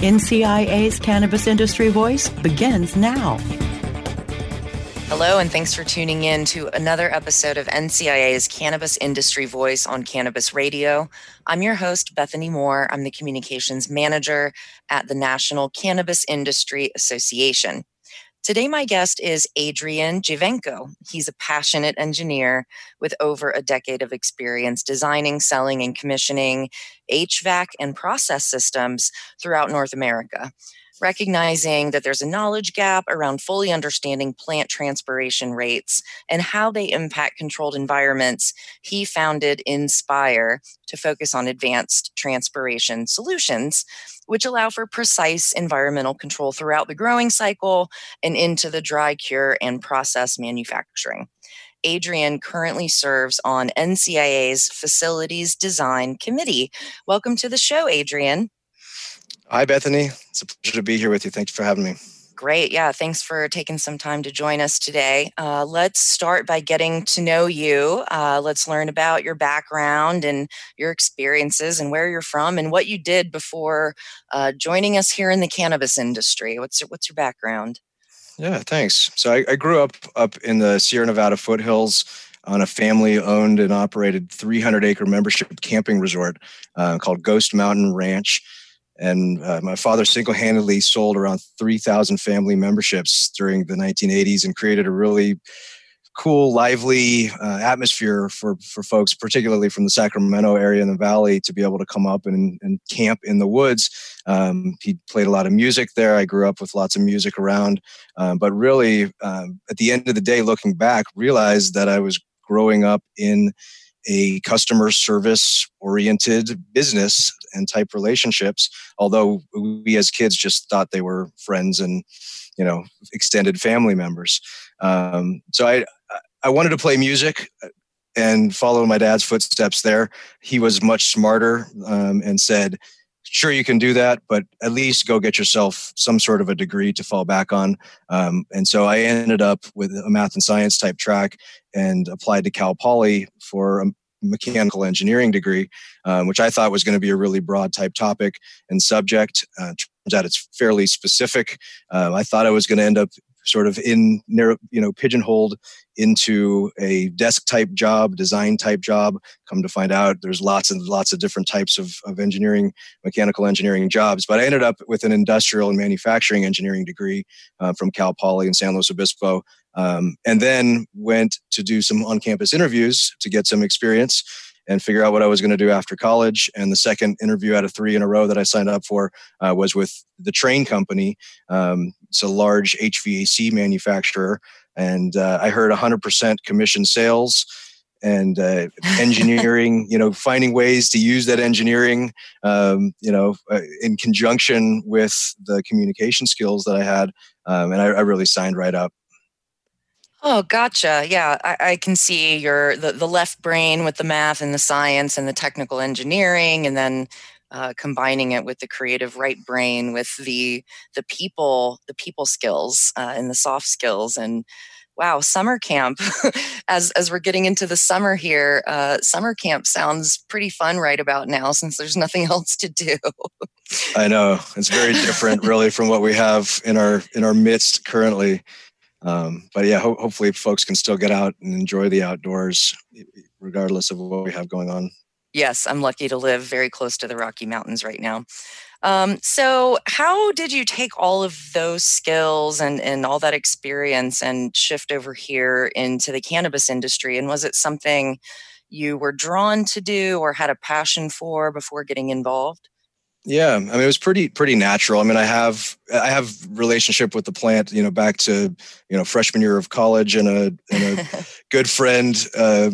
NCIA's Cannabis Industry Voice begins now. Hello, and thanks for tuning in to another episode of NCIA's Cannabis Industry Voice on Cannabis Radio. I'm your host, Bethany Moore. I'm the communications manager at the National Cannabis Industry Association. Today, my guest is Adrian Giovenco. He's a passionate engineer with over a decade of experience designing, selling, and commissioning HVAC and process systems throughout North America recognizing that there's a knowledge gap around fully understanding plant transpiration rates and how they impact controlled environments, he founded Inspire to focus on advanced transpiration solutions, which allow for precise environmental control throughout the growing cycle and into the dry cure and process manufacturing. Adrian currently serves on NCIA's Facilities Design Committee. Welcome to the show, Adrian. Hi, Bethany. It's a pleasure to be here with you. Thank you for having me. Great. Yeah. Thanks for taking some time to join us today. Uh, let's start by getting to know you. Uh, let's learn about your background and your experiences and where you're from and what you did before uh, joining us here in the cannabis industry. What's your, what's your background? Yeah, thanks. So I, I grew up up in the Sierra Nevada foothills on a family owned and operated 300 acre membership camping resort uh, called Ghost Mountain Ranch. And uh, my father single handedly sold around 3,000 family memberships during the 1980s and created a really cool, lively uh, atmosphere for, for folks, particularly from the Sacramento area in the valley, to be able to come up and, and camp in the woods. Um, he played a lot of music there. I grew up with lots of music around. Um, but really, um, at the end of the day, looking back, realized that I was growing up in a customer service oriented business and type relationships although we as kids just thought they were friends and you know extended family members. Um, so i i wanted to play music and follow my dad's footsteps there. He was much smarter um, and said sure you can do that but at least go get yourself some sort of a degree to fall back on. Um, and so i ended up with a math and science type track and applied to cal poly for a mechanical engineering degree um, which i thought was going to be a really broad type topic and subject. Uh, turns out it's fairly specific. Uh, i thought i was going to end up sort of in narrow, you know, pigeonholed into a desk type job, design type job. Come to find out, there's lots and lots of different types of, of engineering, mechanical engineering jobs. But I ended up with an industrial and manufacturing engineering degree uh, from Cal Poly in San Luis Obispo, um, and then went to do some on-campus interviews to get some experience and figure out what I was going to do after college. And the second interview out of three in a row that I signed up for uh, was with the Trane Company. Um, it's a large HVAC manufacturer. And uh, I heard 100% commission sales and uh, engineering, you know, finding ways to use that engineering, um, you know, uh, in conjunction with the communication skills that I had. Um, and I, I really signed right up. Oh, gotcha. Yeah, I, I, can see your the, the left brain with the math and the science and the technical engineering, and then uh, combining it with the creative right brain with the the people the people skills uh, and the soft skills. And wow, summer camp. as as we're getting into the summer here, uh, summer camp sounds pretty fun right about now since there's nothing else to do. I know it's very different, really, from what we have in our in our midst currently. Um, but yeah, ho- hopefully folks can still get out and enjoy the outdoors, regardless of what we have going on. Yes, I'm lucky to live very close to the Rocky Mountains right now. Um, so, how did you take all of those skills and, and all that experience and shift over here into the cannabis industry? And was it something you were drawn to do or had a passion for before getting involved? Yeah, I mean it was pretty pretty natural. I mean I have I have relationship with the plant, you know, back to you know freshman year of college, and a and a good friend uh,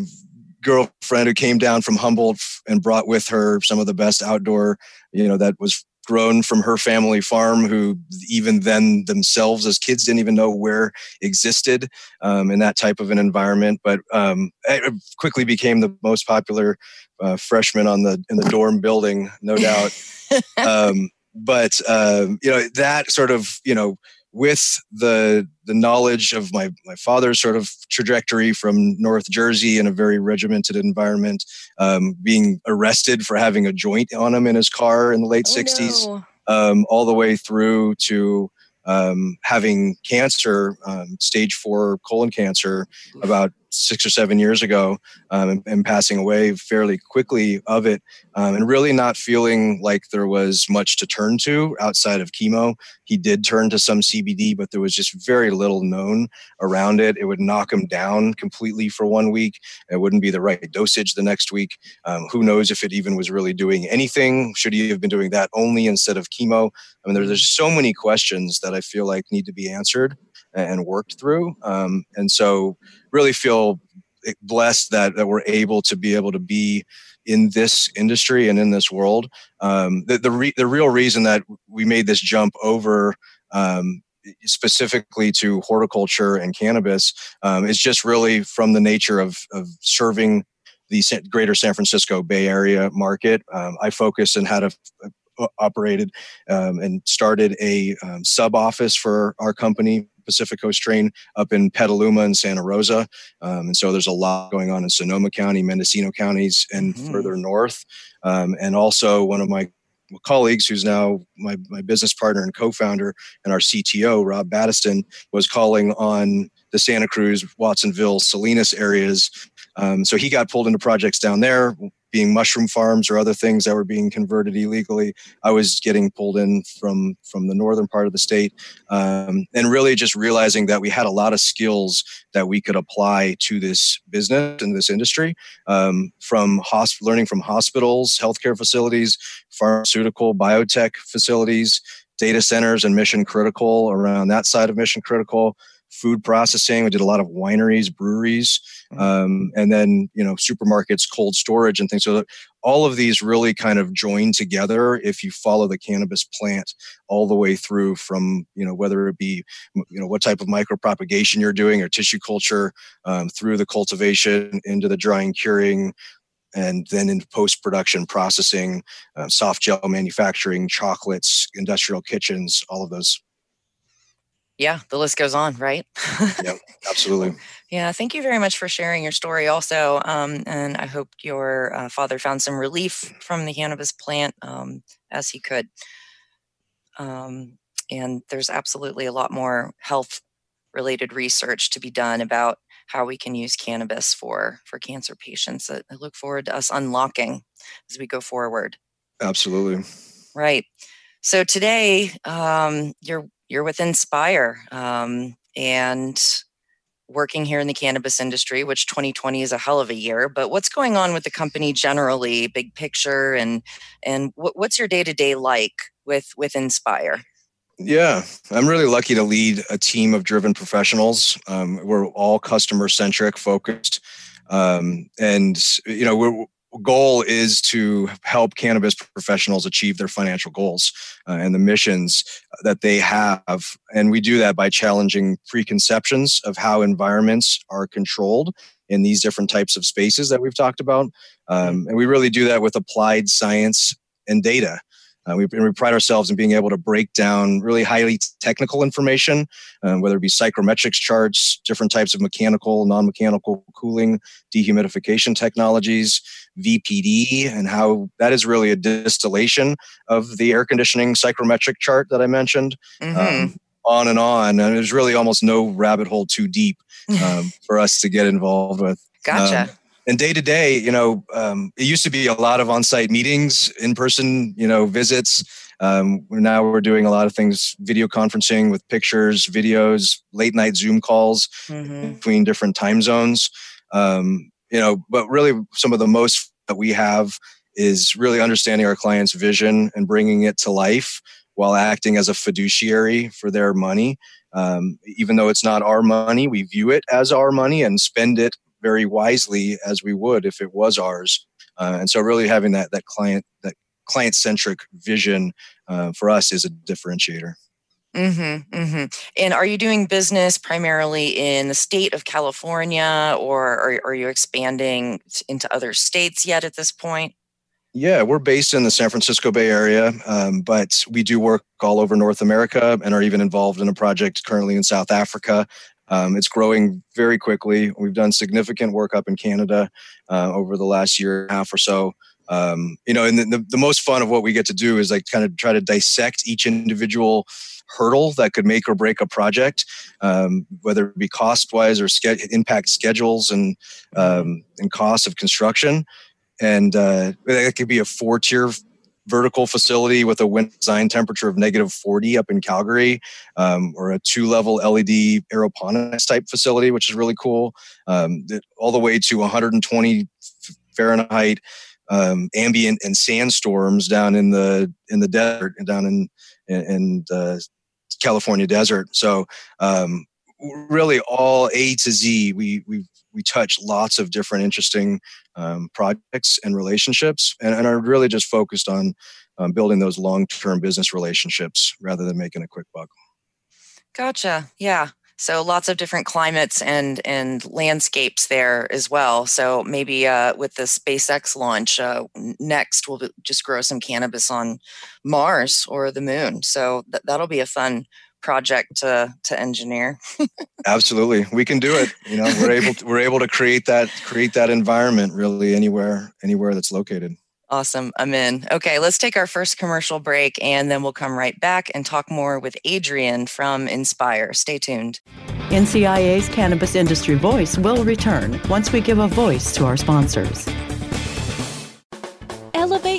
girlfriend who came down from Humboldt and brought with her some of the best outdoor, you know, that was grown from her family farm who even then themselves as kids didn't even know where existed um, in that type of an environment but um, it quickly became the most popular uh, freshman on the in the dorm building no doubt um, but uh, you know that sort of you know with the the knowledge of my my father's sort of trajectory from North Jersey in a very regimented environment, um, being arrested for having a joint on him in his car in the late oh, '60s, no. um, all the way through to um, having cancer, um, stage four colon cancer, about six or seven years ago um, and, and, passing away fairly quickly of it um, and really not feeling like there was much to turn to outside of chemo. He did turn to some cbd but there was just very little known around it. It would knock him down completely for one week. It wouldn't be the right dosage the next week. Um, who knows if it even was really doing anything? Should he have been doing that only instead of chemo? I mean there, there's so many questions that i feel like need to be answered and worked through. Um, and so, really feel blessed that that we're able to be able to be in this industry and in this world. Um, the the, re- the real reason that we made this jump over. Um, specifically to horticulture and cannabis um, is just really from the nature of, of serving the greater San Francisco Bay Area market. Um, I focus and had a, operated um, and started a um, sub office for our company Pacific Coast Trane up in Petaluma and Santa Rosa. Um, and so there's a lot going on in Sonoma County, Mendocino counties, and mm-hmm. further north. Um, and also one of my colleagues who's now my, my business partner and co-founder and our cto rob battiston was calling on the santa cruz watsonville salinas areas um, so he got pulled into projects down there being mushroom farms or other things that were being converted illegally. I was getting pulled in from from the northern part of the state, um, and really just realizing that we had a lot of skills that we could apply to this business and this industry, um, from hosp- learning from hospitals, healthcare facilities, pharmaceutical, biotech facilities, data centers, and mission critical around that side of mission critical food processing. We did a lot of wineries, breweries. Um, and then you know supermarkets, cold storage, and things. So all of these really kind of join together if you follow the cannabis plant all the way through from you know whether it be you know what type of micropropagation you're doing or tissue culture um, through the cultivation into the drying, curing, and then into post production processing, uh, soft gel manufacturing, chocolates, industrial kitchens, all of those yeah, the list goes on, right? yeah, absolutely. Yeah, thank you very much for sharing your story also. Um, and I hope your uh, father found some relief from the cannabis plant um, as he could. Um, and there's absolutely a lot more health related research to be done about how we can use cannabis for for cancer patients that I look forward to us unlocking as we go forward. Absolutely. Right. So today, um, you're you're with Inspire um, and working here in the cannabis industry, which 2020 is a hell of a year. But what's going on with the company generally, big picture, and and what, what's your day to day like with with Inspire? Yeah, I'm really lucky to lead a team of driven professionals. Um, we're all customer centric, focused, um, and you know we're goal is to help cannabis professionals achieve their financial goals uh, and the missions that they have. And we do that by challenging preconceptions of how environments are controlled in these different types of spaces that we've talked about. Um, and we really do that with applied science and data. Uh, we, we, pride ourselves in being able to break down really highly technical information, um, whether it be psychrometrics charts, different types of mechanical, non mechanical cooling, dehumidification technologies, VPD, and how that is really a distillation of the air conditioning psychrometric chart that I mentioned. Mm-hmm. Um, on and on. And there's really almost no rabbit hole too deep um, for us to get involved with. Gotcha. And day to day, you know, um, it used to be a lot of on-site meetings, in-person, you know, visits. Um, now we're doing a lot of things, video conferencing with pictures, videos, late night Zoom calls mm-hmm. between different time zones. Um, you know, but really, some of the most that we have is really understanding our client's vision and bringing it to life while acting as a fiduciary for their money. Um, even though it's not our money, we view it as our money and spend it very wisely as we would if it was ours. Uh, and so, really having that that client that client centric vision uh, for us is a differentiator. Mm-hmm, mm-hmm. And are you doing business primarily in the state of California, or are, are you expanding into other states yet at this point? Yeah, we're based in the San Francisco Bay Area, um, but we do work all over North America and are even involved in a project currently in South Africa. Um, it's growing very quickly. We've done significant work up in Canada uh, over the last year and a half or so. Um, you know, and the, the most fun of what we get to do is like kind of try to dissect each individual hurdle that could make or break a project, um, whether it be cost wise or ske- impact schedules and um, and costs of construction and uh, it could be a four tier vertical facility with a wind design temperature of negative 40 up in Calgary, um, or a two level LED aeroponics type facility, which is really cool, um, all the way to 120 Fahrenheit um, ambient and sandstorms down in the in the desert and down in in, in California desert. So um, really all A to Z. We we we touch lots of different interesting um, projects and relationships, and, and, are really just focused on um, building those long-term business relationships rather than making a quick buck. Gotcha. Yeah. So lots of different climates and and landscapes there as well. So maybe uh, with the SpaceX launch uh, next, we'll just grow some cannabis on Mars or the moon. So th- that'll be a fun project to to engineer. Absolutely, we can do it. You know, we're able to, we're able to create that create that environment really anywhere anywhere that's located. Awesome. I'm in. Okay, let's take our first commercial break and then we'll come right back and talk more with Adrian from Inspire. Stay tuned. NCIA's Cannabis Industry Voice will return once we give a voice to our sponsors.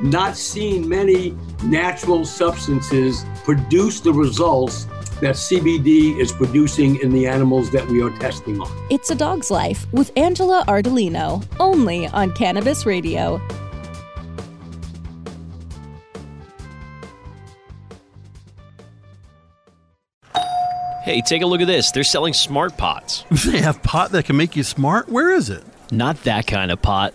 not seen many natural substances produce the results that CBD is producing in the animals that we are testing on. It's a Dog's Life with Angela Ardolino, only on Cannabis Radio. Hey, take a look at this. They're selling smart pots. They have pot that can make you smart? Where is it? Not that kind of pot.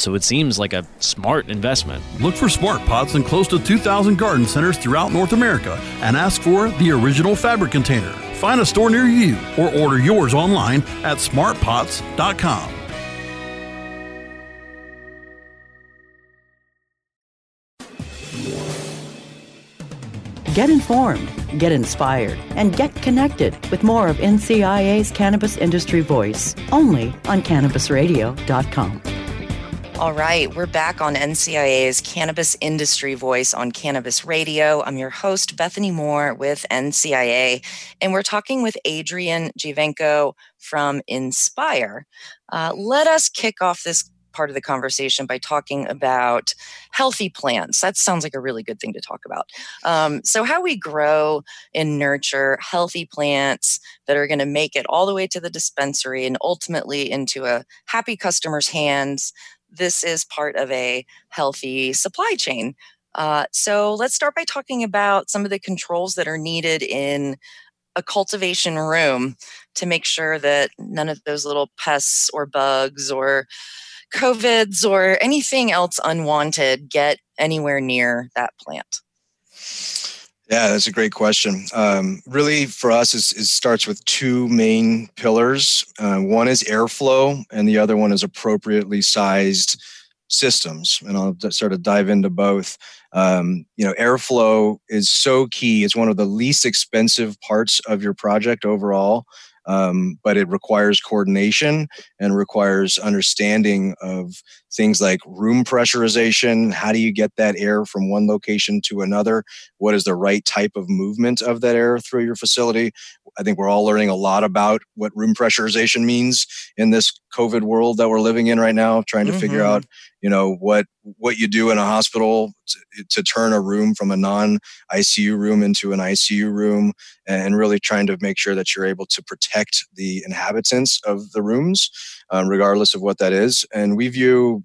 so it seems like a smart investment. Look for smart pots in close to 2,000 garden centers throughout North America and ask for the original fabric container. Find a store near you or order yours online at smartpots.com. Get informed, get inspired, and get connected with more of NCIA's Cannabis Industry Voice only on CannabisRadio.com. All right, we're back on NCIA's Cannabis Industry Voice on Cannabis Radio. I'm your host, Bethany Moore with NCIA, and we're talking with Adrian Giovenco from Inspire. Uh, let us kick off this part of the conversation by talking about healthy plants. That sounds like a really good thing to talk about. Um, so, how we grow and nurture healthy plants that are going to make it all the way to the dispensary and ultimately into a happy customer's hands. This is part of a healthy supply chain. Uh, so let's start by talking about some of the controls that are needed in a cultivation room to make sure that none of those little pests or bugs or COVIDs or anything else unwanted get anywhere near that plant? Yeah, that's a great question. Um, really, for us, it starts with two main pillars. Uh, one is airflow, and the other one is appropriately sized systems. And I'll sort of dive into both. Um, you know, airflow is so key. It's one of the least expensive parts of your project overall um, but it requires coordination and requires understanding of things like room pressurization. How do you get that air from one location to another? What is the right type of movement of that air through your facility? I think we're all learning a lot about what room pressurization means in this COVID world that we're living in right now, trying to mm-hmm. figure out, you know, what what you do in a hospital to, to turn a room from a non ICU room into an ICU room, and really trying to make sure that you're able to protect the inhabitants of the rooms, um, regardless of what that is. And we view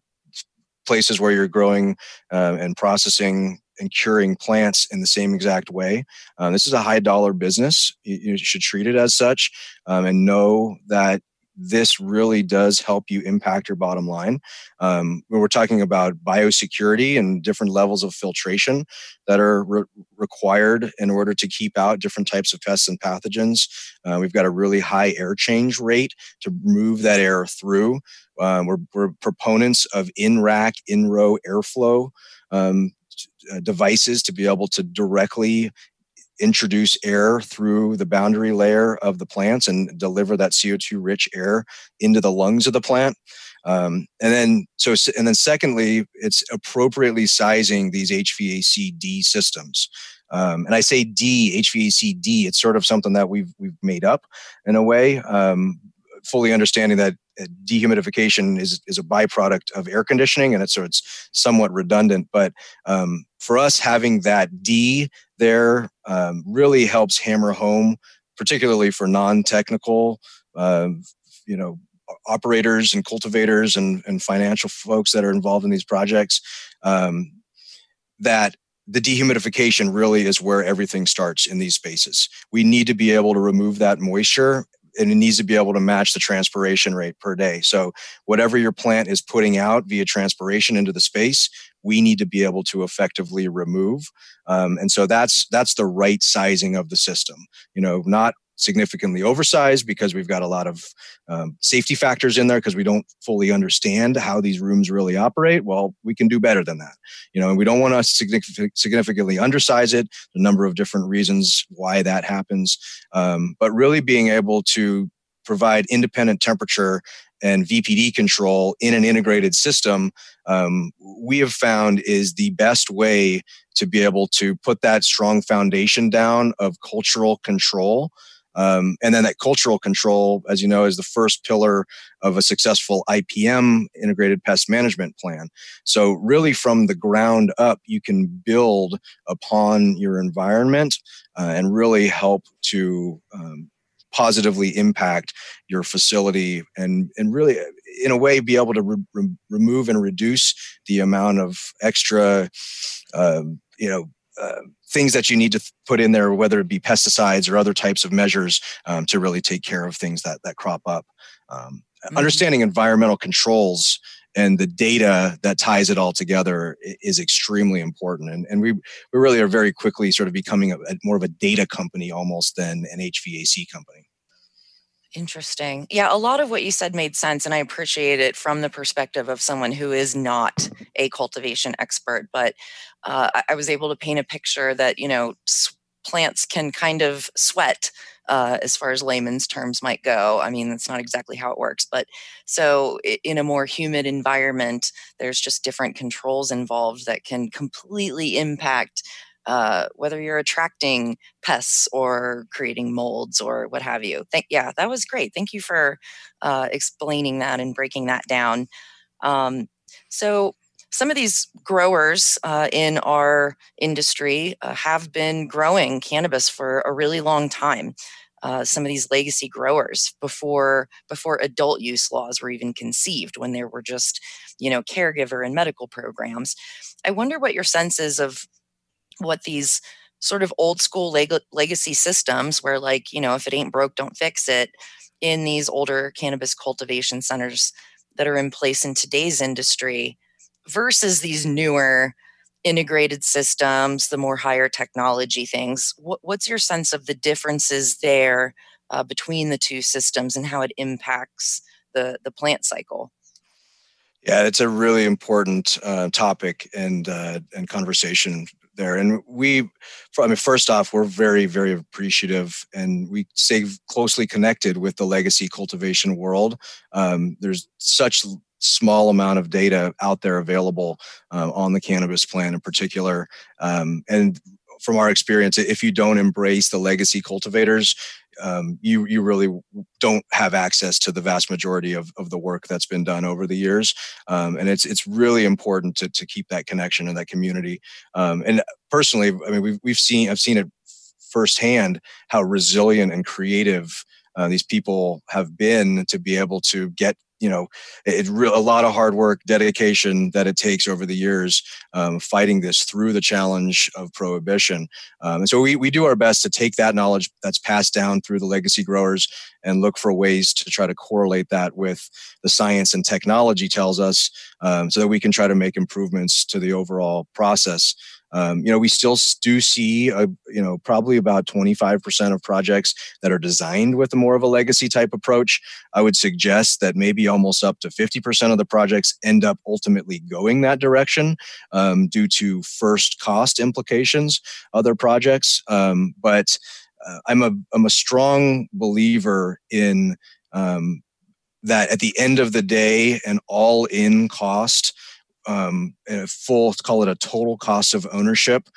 places where you're growing uh, and processing and curing plants in the same exact way. Um, this is a high dollar business. You, you should treat it as such um, and know that this really does help you impact your bottom line. Um, when we're talking about biosecurity and different levels of filtration that are re- required in order to keep out different types of pests and pathogens, uh, we've got a really high air change rate to move that air through. Um, we're, we're, proponents of in rack, in row airflow um, uh, devices to be able to directly introduce air through the boundary layer of the plants and deliver that CO2 rich air into the lungs of the plant. Um, and then, so, and then secondly, it's appropriately sizing these HVAC D systems. Um, and I say D, HVAC D, it's sort of something that we've, we've made up in a way, um, fully understanding that uh, dehumidification is, is a byproduct of air conditioning and it's so it's somewhat redundant but um, for us having that d there um, really helps hammer home particularly for non-technical uh, you know operators and cultivators and, and financial folks that are involved in these projects um, that the dehumidification really is where everything starts in these spaces. We need to be able to remove that moisture and it needs to be able to match the transpiration rate per day. So whatever your plant is putting out via transpiration into the space, we need to be able to effectively remove. Um, and so that's that's the right sizing of the system. You know, not significantly oversized because we've got a lot of um, safety factors in there because we don't fully understand how these rooms really operate. Well we can do better than that. You know and we don't want to significantly undersize it. A number of different reasons why that happens. Um, but really being able to provide independent temperature and VPD control in an integrated system, um, we have found is the best way to be able to put that strong foundation down of cultural control um, and then that cultural control, as you know, is the first pillar of a successful IPM integrated pest management plan. So, really, from the ground up, you can build upon your environment uh, and really help to um, positively impact your facility and, and really, in a way, be able to re- re- remove and reduce the amount of extra, uh, you know, uh, things that you need to put in there, whether it be pesticides or other types of measures um, to really take care of things that, that crop up. Um, mm-hmm. Understanding environmental controls and the data that ties it all together is extremely important. And, and we, we really are very quickly sort of becoming a, a more of a data company almost than an HVAC company. Interesting. Yeah, a lot of what you said made sense, and I appreciate it from the perspective of someone who is not a cultivation expert. But uh, I, was able to paint a picture that you know plants can kind of sweat, uh, as far as layman's terms might go. I mean, that's not exactly how it works, but so in a more humid environment, there's just different controls involved that can completely impact uh, whether you're attracting pests or creating molds or what have you. Thank, yeah, that was great. Thank you for uh, explaining that and breaking that down. Um, so some of these growers uh, in our industry uh, have been growing cannabis for a really long time. Uh, some of these legacy growers before before adult use laws were even conceived when there were just you know caregiver and medical programs i wonder what your sense is of what these sort of old school leg- legacy systems where like you know if it ain't broke don't fix it in these older cannabis cultivation centers that are in place in today's industry versus these newer integrated systems, the more higher technology things. What, what's your sense of the differences there uh, between the two systems and how it impacts the, the plant cycle? Yeah, it's a really important uh, topic and uh, and conversation there. And we, I mean, first off, we're very very appreciative, and we stay closely connected with the legacy cultivation world. Um, there's such small amount of data out there available um, on the cannabis plant in particular. Um, and from our experience, if you don't embrace the legacy cultivators, um, you you really don't have access to the vast majority of, of the work that's been done over the years, um, and it's it's really important to to keep that connection and that community. Um, and personally, I mean, we've we've seen I've seen it firsthand how resilient and creative uh, these people have been to be able to get you know it, re- a lot of hard work dedication that it takes over the years um, fighting this through the challenge of prohibition. Um, and so we, we do our best to take that knowledge that's passed down through the legacy growers and look for ways to try to correlate that with the science and technology tells us um, so that we can try to make improvements to the overall process um, you know, we still do see, a, you know, probably about 25% of projects that are designed with a more of a legacy type approach. I would suggest that maybe almost up to 50% of the projects end up ultimately going that direction um, due to first cost implications other projects. Um, but uh, I'm a I'm a strong believer in um, that at the end of the day, an all in cost um, a full, call it a total cost of ownership,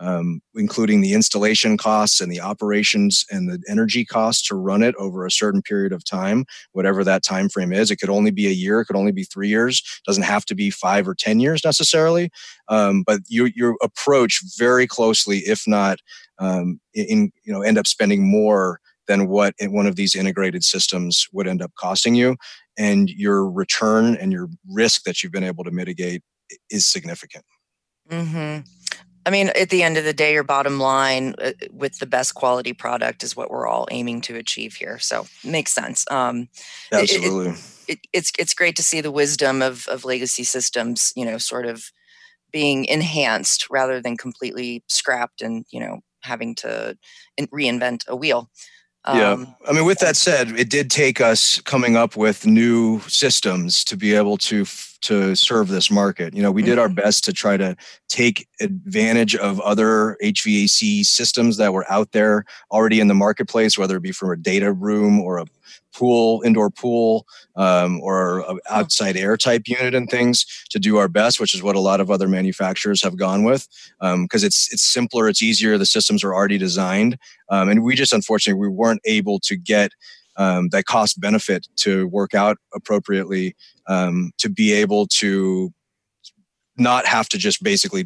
um, including the installation costs and the operations and the energy costs to run it over a certain period of time, whatever that time frame is. It could only be a year, it could only be three years, it doesn't have to be five or ten years necessarily. Um, but you you approach very closely, if not um, in you know end up spending more than what one of these integrated systems would end up costing you and your return and your risk that you've been able to mitigate is significant. Mm-hmm. I mean, at the end of the day, your bottom line uh, with the best quality product is what we're all aiming to achieve here. So makes sense. Um, Absolutely. It, it, it's it's great to see the wisdom of of legacy systems. You know, sort of being enhanced rather than completely scrapped and you know having to reinvent a wheel. Yeah. Um, I mean, with that said, it did take us coming up with new systems to be able to to serve this market. You know, we did our mm-hmm. best to try to take advantage of other HVAC systems that were out there already in the marketplace, whether it be from a data room or a pool, indoor pool, um, or outside air type unit and things to do our best, which is what a lot of other manufacturers have gone with because um, it's it's simpler, it's easier. The systems are already designed, um, and we just unfortunately we weren't able to get um, that cost benefit to work out appropriately um, to be able to not have to just basically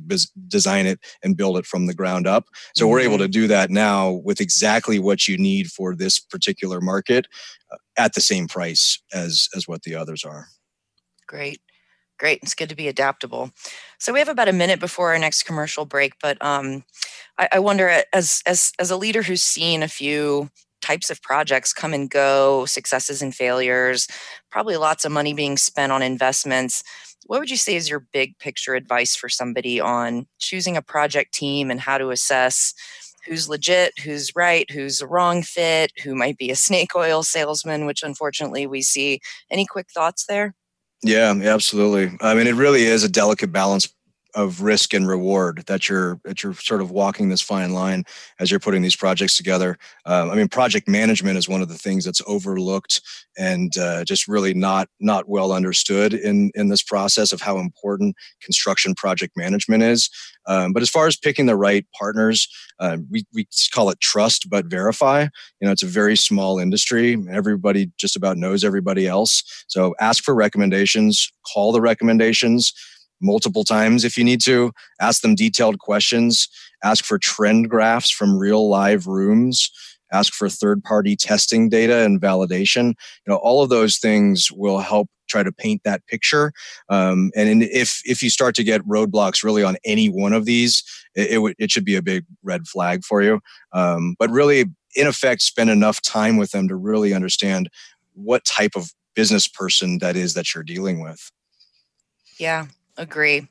design it and build it from the ground up. So mm-hmm. we're able mm-hmm. to do that now with exactly what you need for this particular market uh, at the same price as as what the others are. Great. Great. It's good to be adaptable. So we have about a minute before our next commercial break, but um, I, I wonder, as as as a leader who's seen a few types of projects come and go, successes and failures, probably lots of money being spent on investments what would you say is your big picture advice for somebody on choosing a project team and how to assess who's legit, who's right, who's a wrong fit, who might be a snake oil salesman, which unfortunately we see. Any quick thoughts there? Yeah, absolutely. I mean, it really is a delicate balance of risk and reward that you're that you're sort of walking this fine line as you're putting these projects together. Um, I mean, project management is one of the things that's overlooked and uh, just really not not well understood in in this process of how important construction project management is. Um, but as far as picking the right partners, uh, we we call it trust but verify. You know, it's a very small industry. Everybody just about knows everybody else. So ask for recommendations. Call the recommendations multiple times if you need to. Ask them detailed questions. Ask for trend graphs from real live rooms. Ask for third party testing data and validation. You know, all of those things will help try to paint that picture. Um, and if if you start to get roadblocks really on any one of these, it, it, it should be a big red flag for you. Um, but really, in effect, spend enough time with them to really understand what type of business person that is that you're dealing with. Yeah, Agree.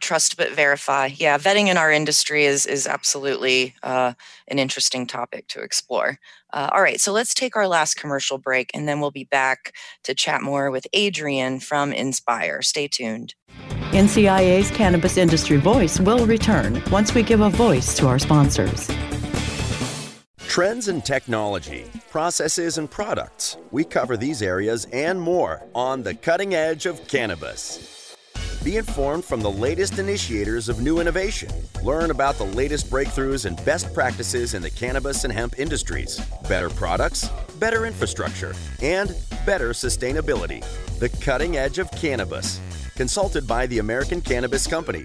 Trust but verify. Yeah, vetting in our industry is is absolutely uh, an interesting topic to explore. Uh, all right, so let's take our last commercial break, and then we'll be back to chat more with Adrian from Inspire. Stay tuned. NCIA's Cannabis Industry Voice will return once we give a voice to our sponsors. Trends in technology, processes, and products. We cover these areas and more on the cutting edge of cannabis. Be informed from the latest initiators of new innovation. Learn about the latest breakthroughs and best practices in the cannabis and hemp industries. Better products, better infrastructure, and better sustainability. The cutting edge of cannabis. Consulted by the American Cannabis Company.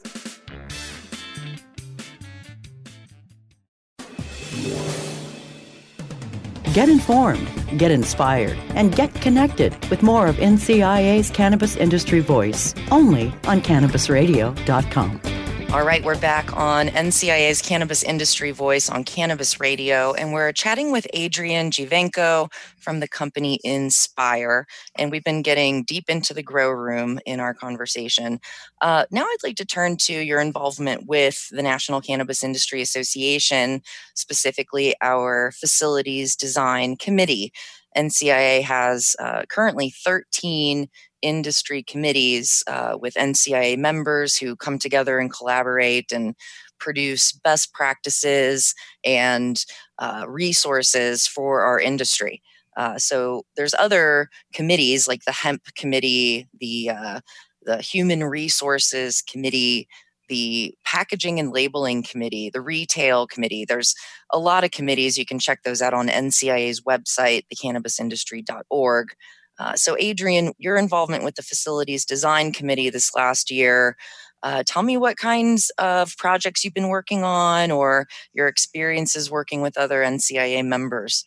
Get informed, get inspired, and get connected with more of NCIA's Cannabis Industry Voice only on CannabisRadio.com. All right, we're back on NCIA's Cannabis Industry Voice on Cannabis Radio, and we're chatting with Adrian Giovenco from the company Inspire. And we've been getting deep into the grow room in our conversation. Uh, now, I'd like to turn to your involvement with the National Cannabis Industry Association, specifically our Facilities Design Committee. NCIA has uh, currently 13 industry committees uh, with NCIA members who come together and collaborate and produce best practices and uh, resources for our industry. Uh, so there's other committees like the hemp committee, the uh, the human resources committee, the packaging and labeling committee, the retail committee. There's a lot of committees. You can check those out on NCIA's website, thecannabisindustry.org. Uh, so, Adrian, your involvement with the Facilities Design Committee this last year, uh, tell me what kinds of projects you've been working on or your experiences working with other NCIA members.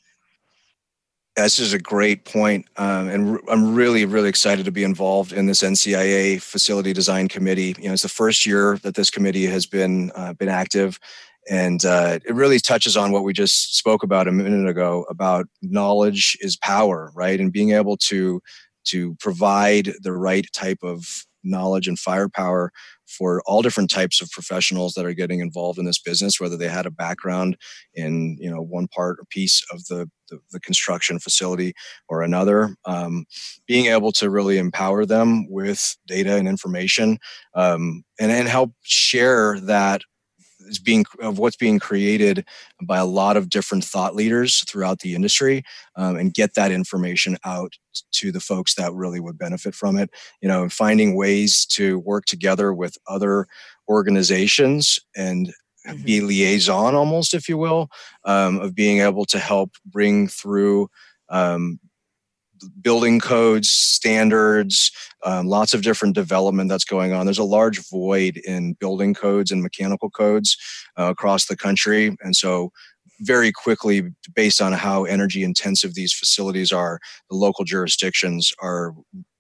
This is a great point, um, and I'm really, really excited to be involved in this NCIA Facility Design Committee. You know, it's the first year that this committee has been uh, been active, and uh, it really touches on what we just spoke about a minute ago about knowledge is power right and being able to to provide the right type of knowledge and firepower for all different types of professionals that are getting involved in this business, whether they had a background in you know one part or piece of the the, the construction facility or another. Um, being able to really empower them with data and information, um, and and help share that is being of what's being created by a lot of different thought leaders throughout the industry um, and get that information out to the folks that really would benefit from it you know finding ways to work together with other organizations and mm-hmm. be liaison almost if you will um, of being able to help bring through um, building codes, standards, um, lots of different development that's going on. There's a large void in building codes and mechanical codes uh, across the country. And so, very quickly, based on how energy intensive these facilities are, the local jurisdictions are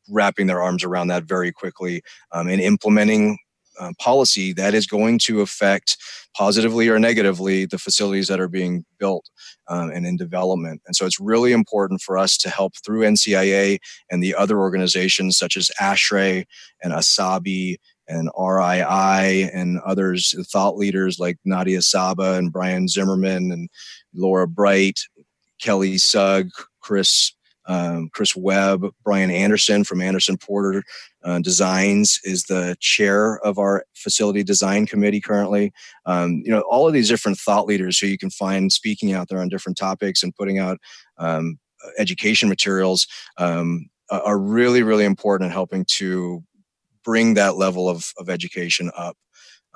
wrapping their arms around that very quickly um, and implementing uh, policy that is going to affect positively or negatively the facilities that are being built um, and in development. And so it's really important for us to help through NCIA and the other organizations such as ASHRAE and ASABE and RII and others, thought leaders like Nadia Sabeh and Brian Zimmerman and Laura Bright, Kelly Sugg, Chris um, Chris Webb, Brian Anderson from Anderson Porter uh, Designs is the chair of our facility design committee currently. Um, you know, all of these different thought leaders who you can find speaking out there on different topics and putting out um, education materials um, are really, really important in helping to bring that level of, of education up.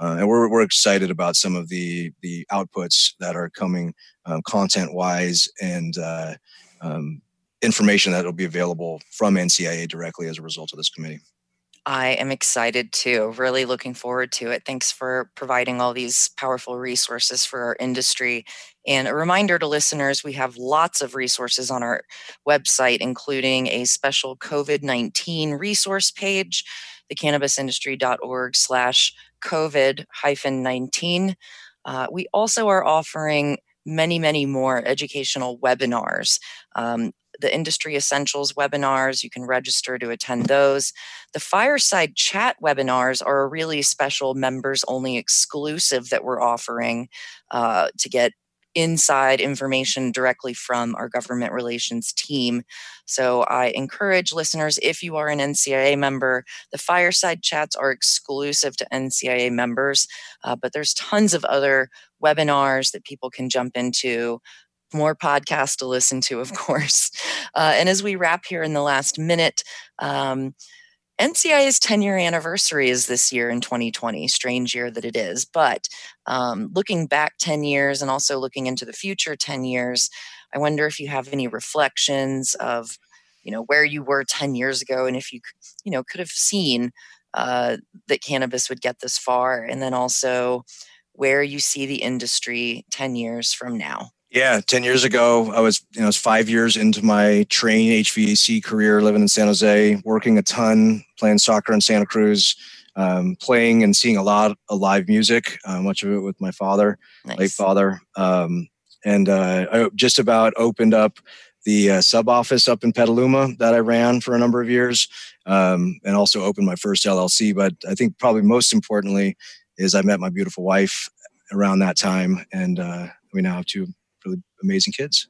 Uh, and we're, we're excited about some of the the outputs that are coming um, content wise and uh, um, information that will be available from NCIA directly as a result of this committee. I am excited too. Really looking forward to it. Thanks for providing all these powerful resources for our industry. And a reminder to listeners we have lots of resources on our website, including a special COVID 19 resource page, thecannabisindustry.org slash COVID 19. Uh, we also are offering many, many more educational webinars. Um, the Industry Essentials webinars. You can register to attend those. The Fireside Chat webinars are a really special members only exclusive that we're offering uh, to get inside information directly from our government relations team. So I encourage listeners, if you are an NCIA member, the fireside chats are exclusive to NCIA members, uh, but there's tons of other webinars that people can jump into more podcasts to listen to, of course. Uh, and as we wrap here in the last minute, um, NCIA's 10 year anniversary is this year in 2020, strange year that it is. But um, looking back 10 years and also looking into the future 10 years, I wonder if you have any reflections of, you know, where you were 10 years ago and if you, you know, could have seen uh, that cannabis would get this far. And then also where you see the industry 10 years from now. Yeah, 10 years ago, I was, you know, was five years into my Trane HVAC career, living in San Jose, working a ton, playing soccer in Santa Cruz, um, playing and seeing a lot of live music, uh, much of it with my father, nice. late father. Um, and uh, I just about opened up the uh, sub office up in Petaluma that I ran for a number of years, um, and also opened my first LLC. But I think probably most importantly is I met my beautiful wife around that time, and uh, we now have two amazing kids.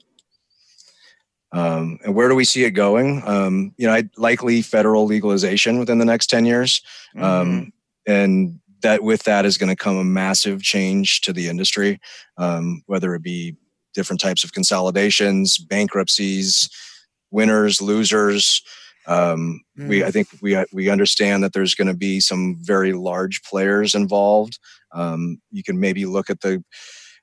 Um, and where do we see it going? Um, you know, I'd likely federal legalization within the next 10 years. Um, mm-hmm. and that with that is going to come a massive change to the industry, um, whether it be different types of consolidations, bankruptcies, winners, losers. Um, mm. We, I think we we understand that there's going to be some very large players involved. Um, you can maybe look at the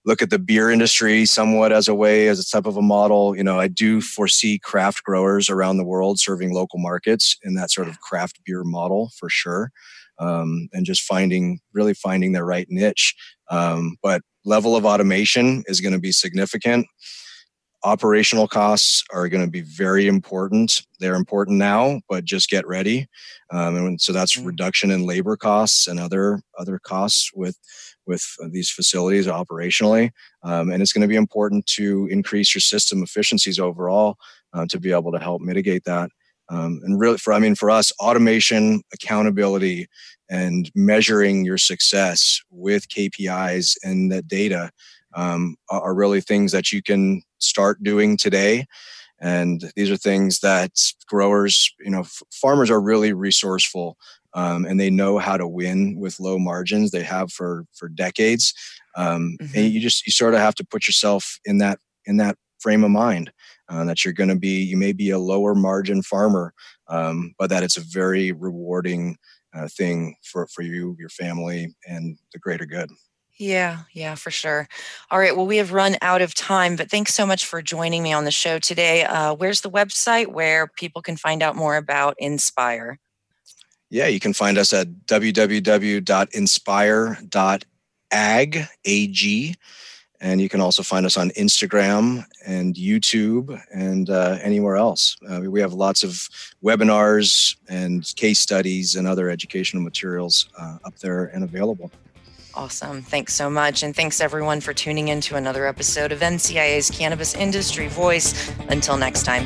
look at the beer industry somewhat as a way, as a type of a model. You know, I do foresee craft growers around the world serving local markets in that sort of craft beer model for sure. Um, and just finding, really finding their right niche. Um, but level of automation is going to be significant. Operational costs are going to be very important. They're important now, but just get ready. Um, and so that's mm. reduction in labor costs and other other costs with with these facilities operationally. Um, and it's going to be important to increase your system efficiencies overall uh, to be able to help mitigate that. Um, and really, for I mean, for us, automation, accountability, and measuring your success with KPIs and that data um, are really things that you can start doing today. And these are things that growers, you know, farmers are really resourceful um, and they know how to win with low margins. They have for for decades, um, mm-hmm. and you just you sort of have to put yourself in that in that frame of mind uh, that you're going to be. You may be a lower margin farmer, um, but that it's a very rewarding uh, thing for for you, your family, and the greater good. Yeah, yeah, for sure. All right. Well, we have run out of time, but thanks so much for joining me on the show today. Uh, where's the website where people can find out more about InSpire? Yeah, you can find us at www.inspire.ag, A-G, and you can also find us on Instagram and YouTube and uh, anywhere else. Uh, we have lots of webinars and case studies and other educational materials uh, up there and available. Awesome. Thanks so much. And thanks everyone for tuning in to another episode of NCIA's Cannabis Industry Voice. Until next time.